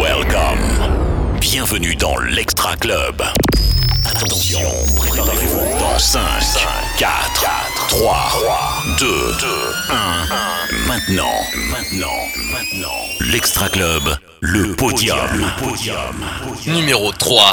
Welcome. Bienvenue dans l'Extra Club. Attention, préparez-vous dans 5, 4, 3, 2, 1. Maintenant, maintenant, maintenant. L'Extra Club, le podium. Le podium. Numéro 3.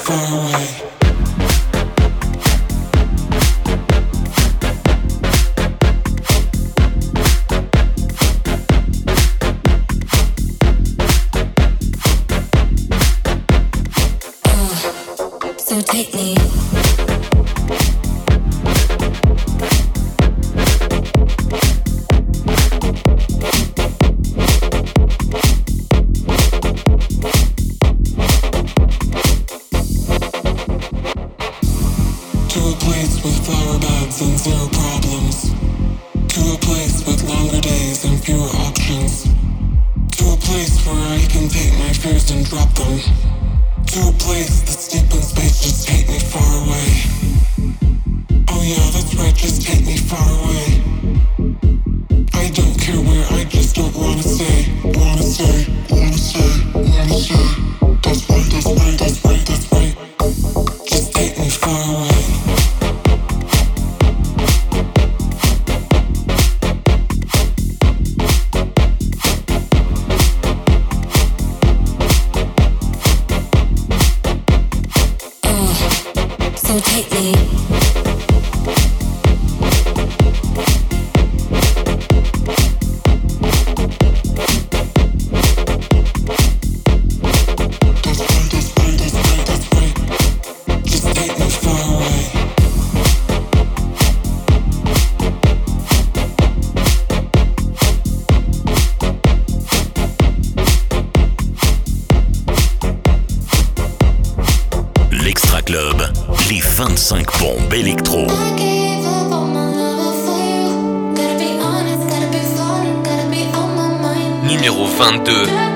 far away. Numéro 22.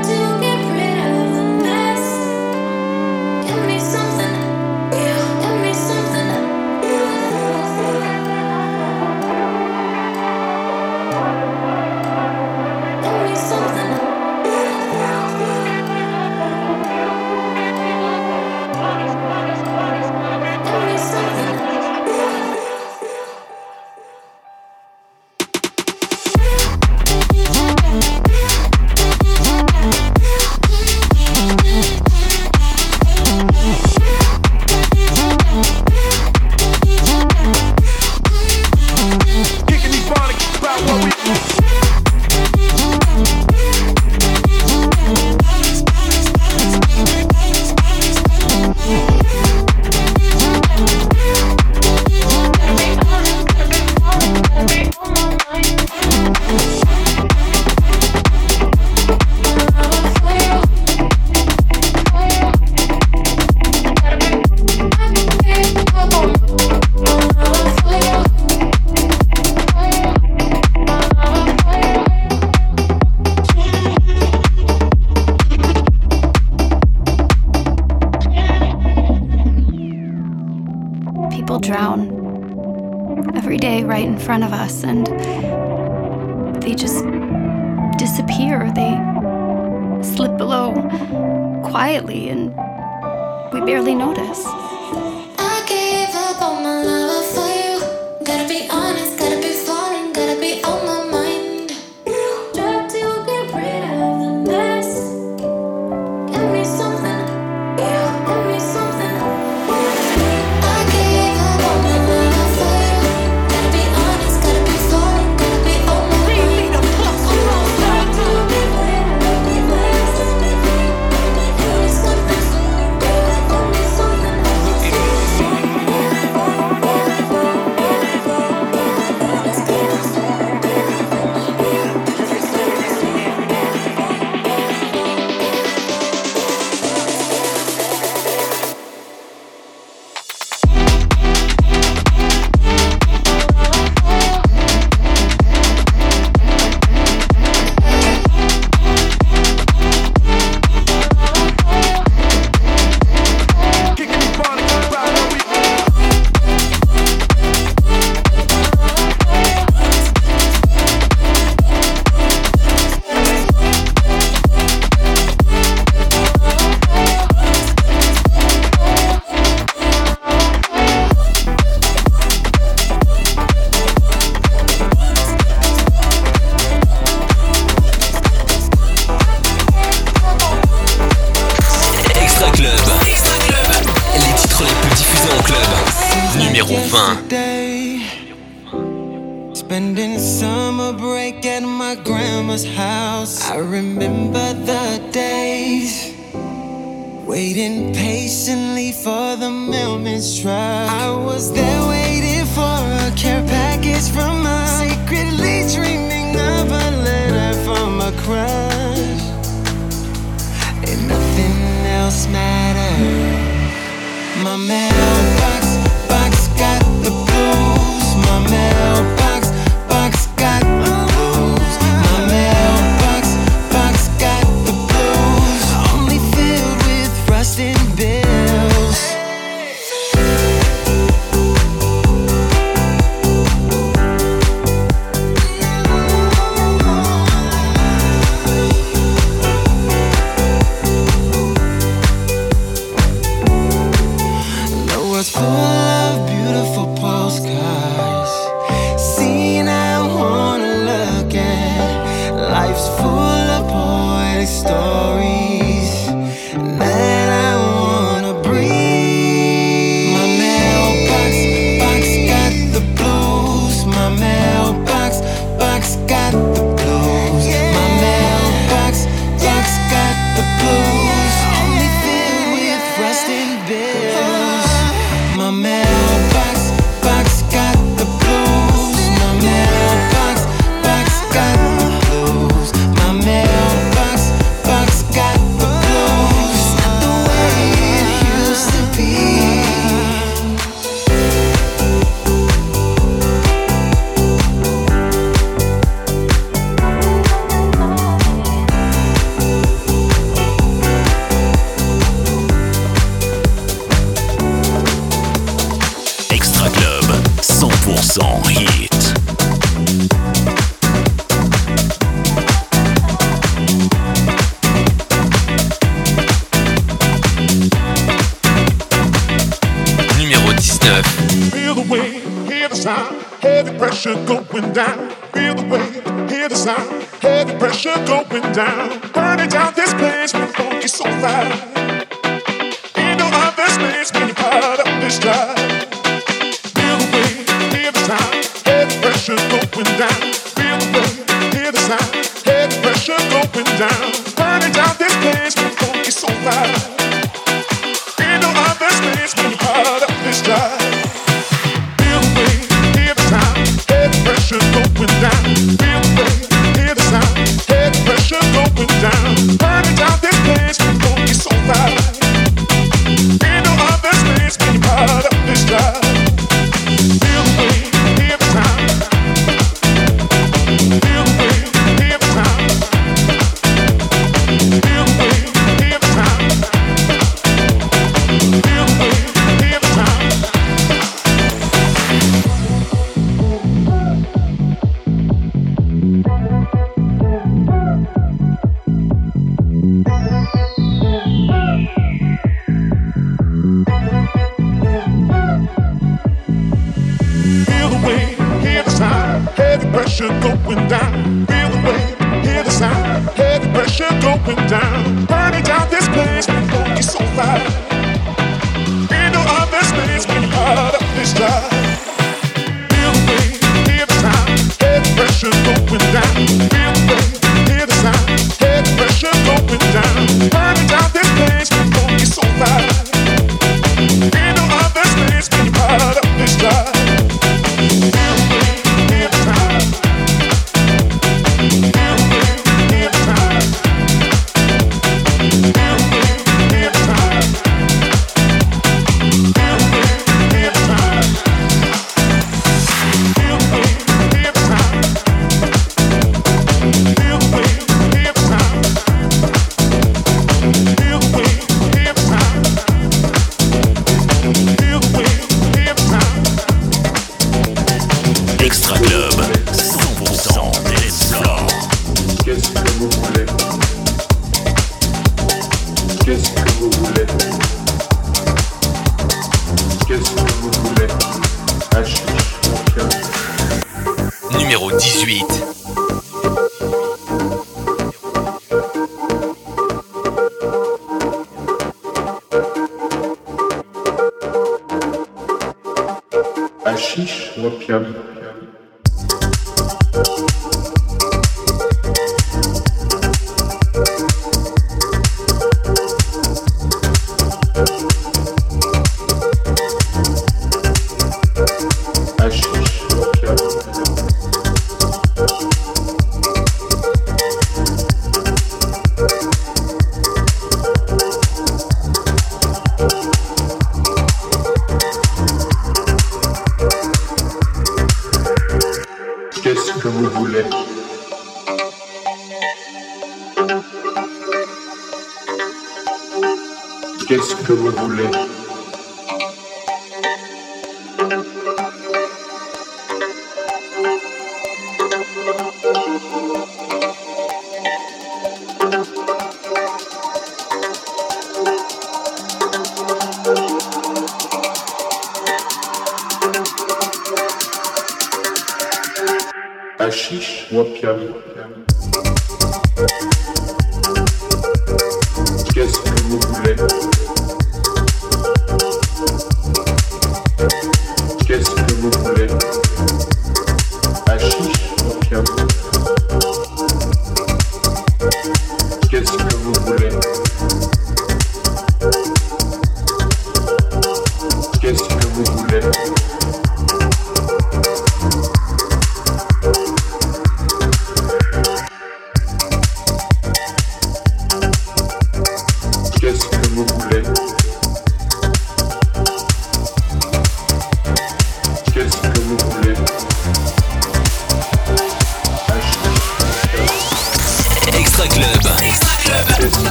going down. Feel the hear the sound. Head pressure going down.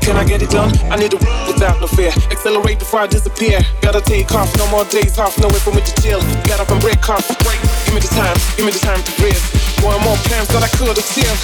Can I get it done? I need to without no fear. Accelerate before I disappear. Gotta take off, no more days off, no way for me to chill. Get up and break off, break. Give me the time, give me the time to breathe. One more plans that I could have still.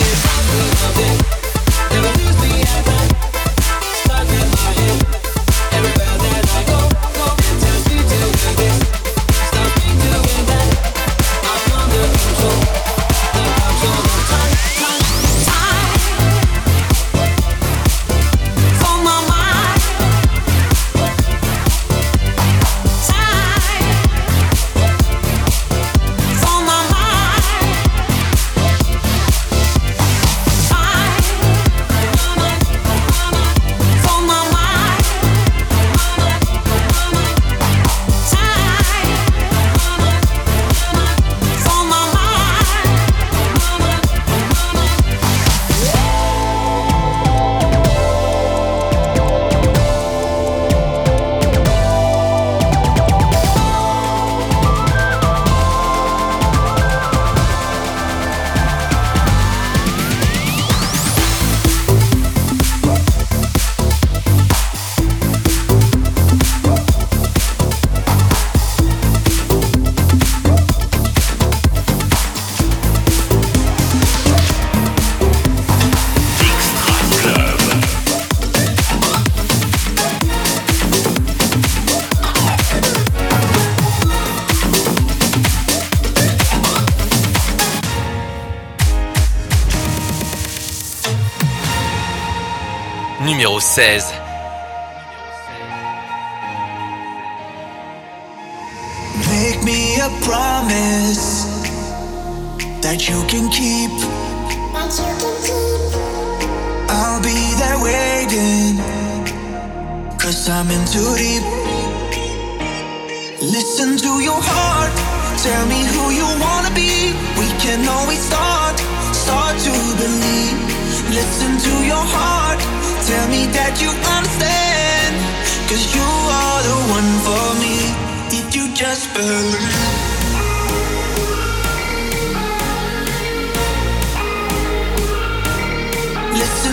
That you can keep. I'll be there waiting, cause I'm in too deep. Listen to your heart, tell me who you wanna be. We can always start, start to believe. Listen to your heart, tell me that you understand, cause you are the one for me. If you just believe.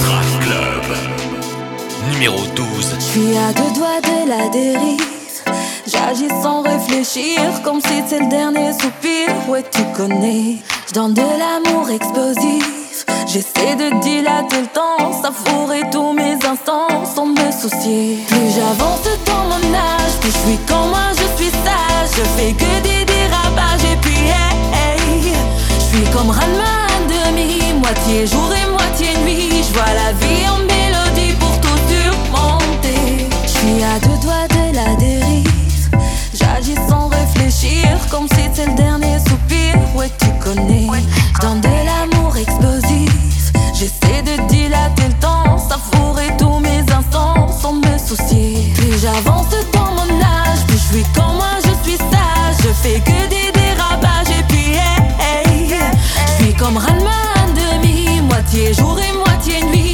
Extra Club numéro 12. Je suis à deux doigts de la dérive. J'agis sans réfléchir, comme si c'est le dernier soupir. Ouais, tu connais. Je donne de l'amour explosif. J'essaie de dilater le temps, savourer tous mes instants sans me soucier. Plus j'avance dans mon âge, plus je suis comme moi, je suis sage. Je fais que des dérapages et puis hey, hey. Je suis comme Ranma demi, moitié jour et. Je vois la vie en mélodie pour tout surmonter. Je suis à deux doigts de la dérive. J'agis sans réfléchir, comme si c'était le dernier soupir. Ouais, tu connais. Dans de l'amour explosif. J'essaie de dilater le temps, savourer tous mes instants sans me soucier. Plus j'avance dans mon âge, plus je suis comme moi, je suis sage. Je fais que des dérapages et puis hey, hey. Je suis comme demi, moitié jour et moitié nuit.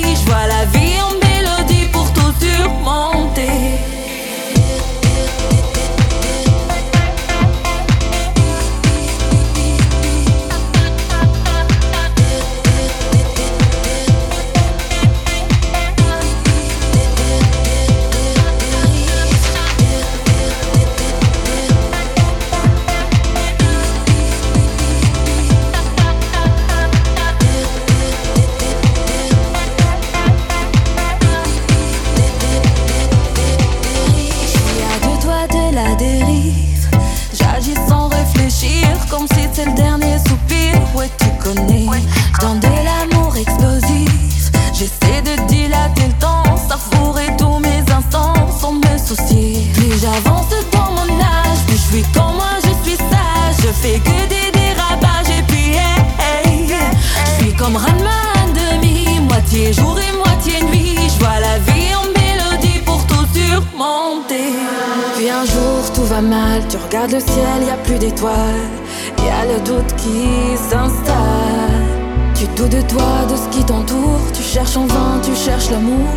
Tu regardes le ciel, y a plus d'étoiles. Y a le doute qui s'installe. Tu doutes de toi, de ce qui t'entoure. Tu cherches en vain, tu cherches l'amour.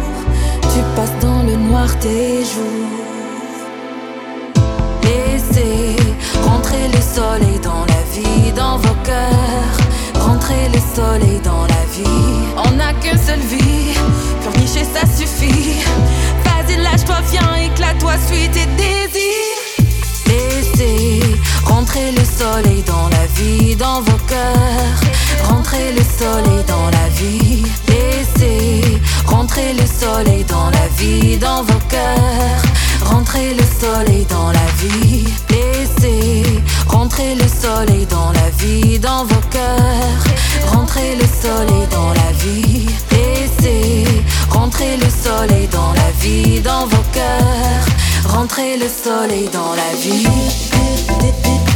Tu passes dans le noir tes jours. Laissez rentrer le soleil dans la vie, dans vos cœurs. Rentrer le soleil dans la vie. On n'a qu'une seule vie, pleurnicher ça suffit. Vas-y, lâche-toi, viens, éclate-toi, suis tes désirs. Rentrer le soleil dans la vie, dans vos cœurs. Rentrer le soleil dans la vie. Laissez rentrer le soleil dans la vie, dans vos cœurs. Rentrer le soleil dans la vie. Laissez rentrer le soleil dans la vie, dans vos cœurs. Rentrer le soleil dans la vie. Laissez rentrer le soleil dans la vie, dans vos cœurs. Rentrer le soleil dans la vie.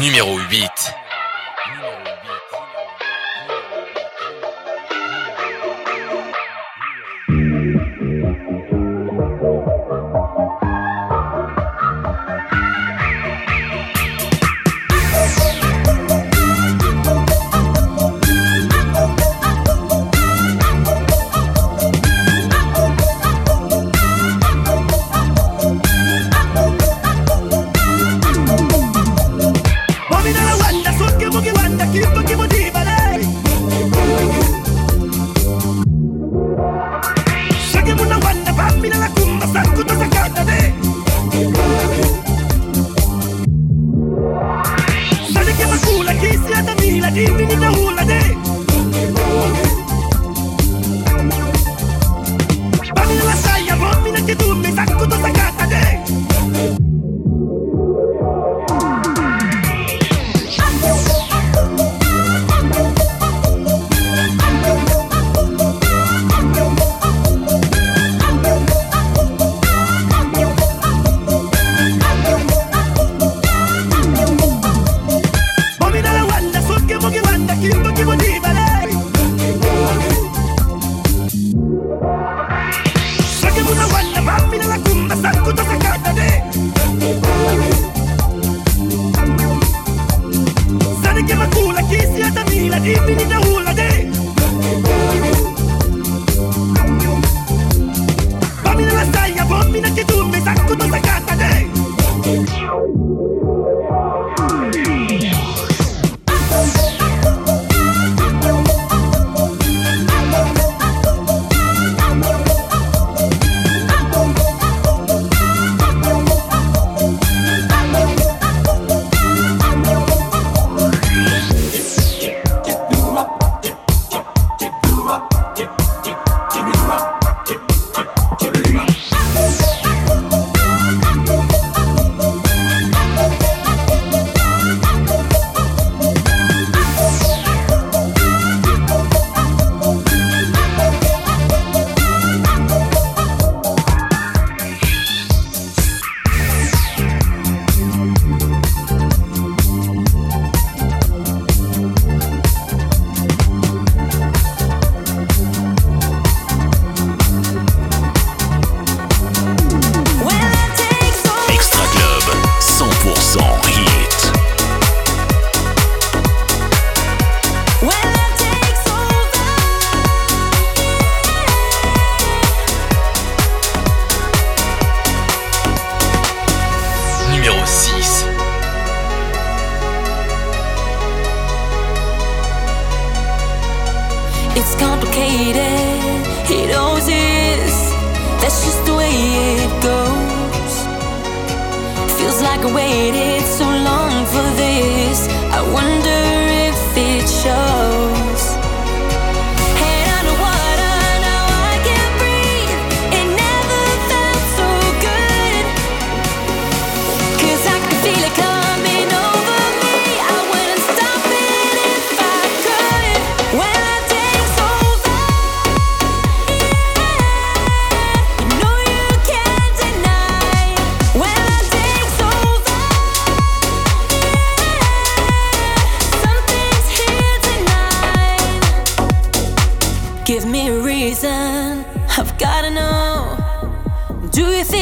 Numéro 8.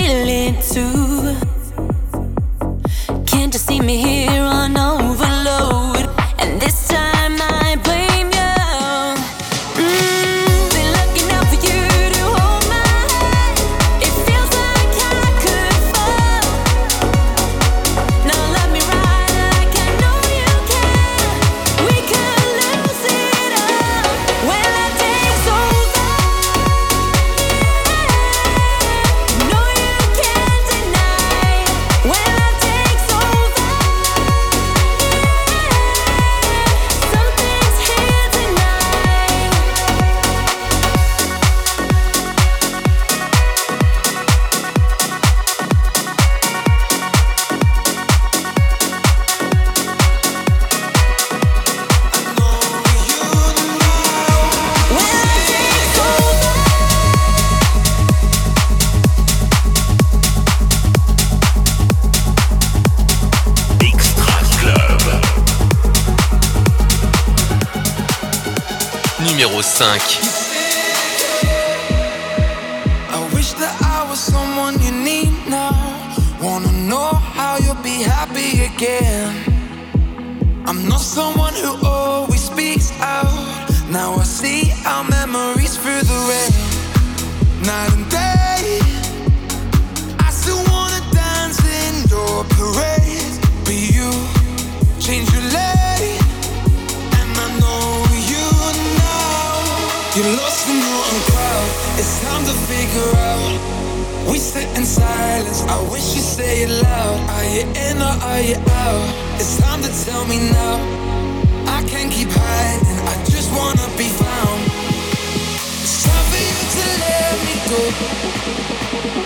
feeling too. We sit in silence. I wish you say it loud. Are you in or are you out? It's time to tell me now. I can't keep hiding. I just wanna be found. It's time for you to let me go.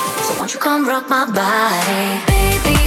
come rock my body, baby.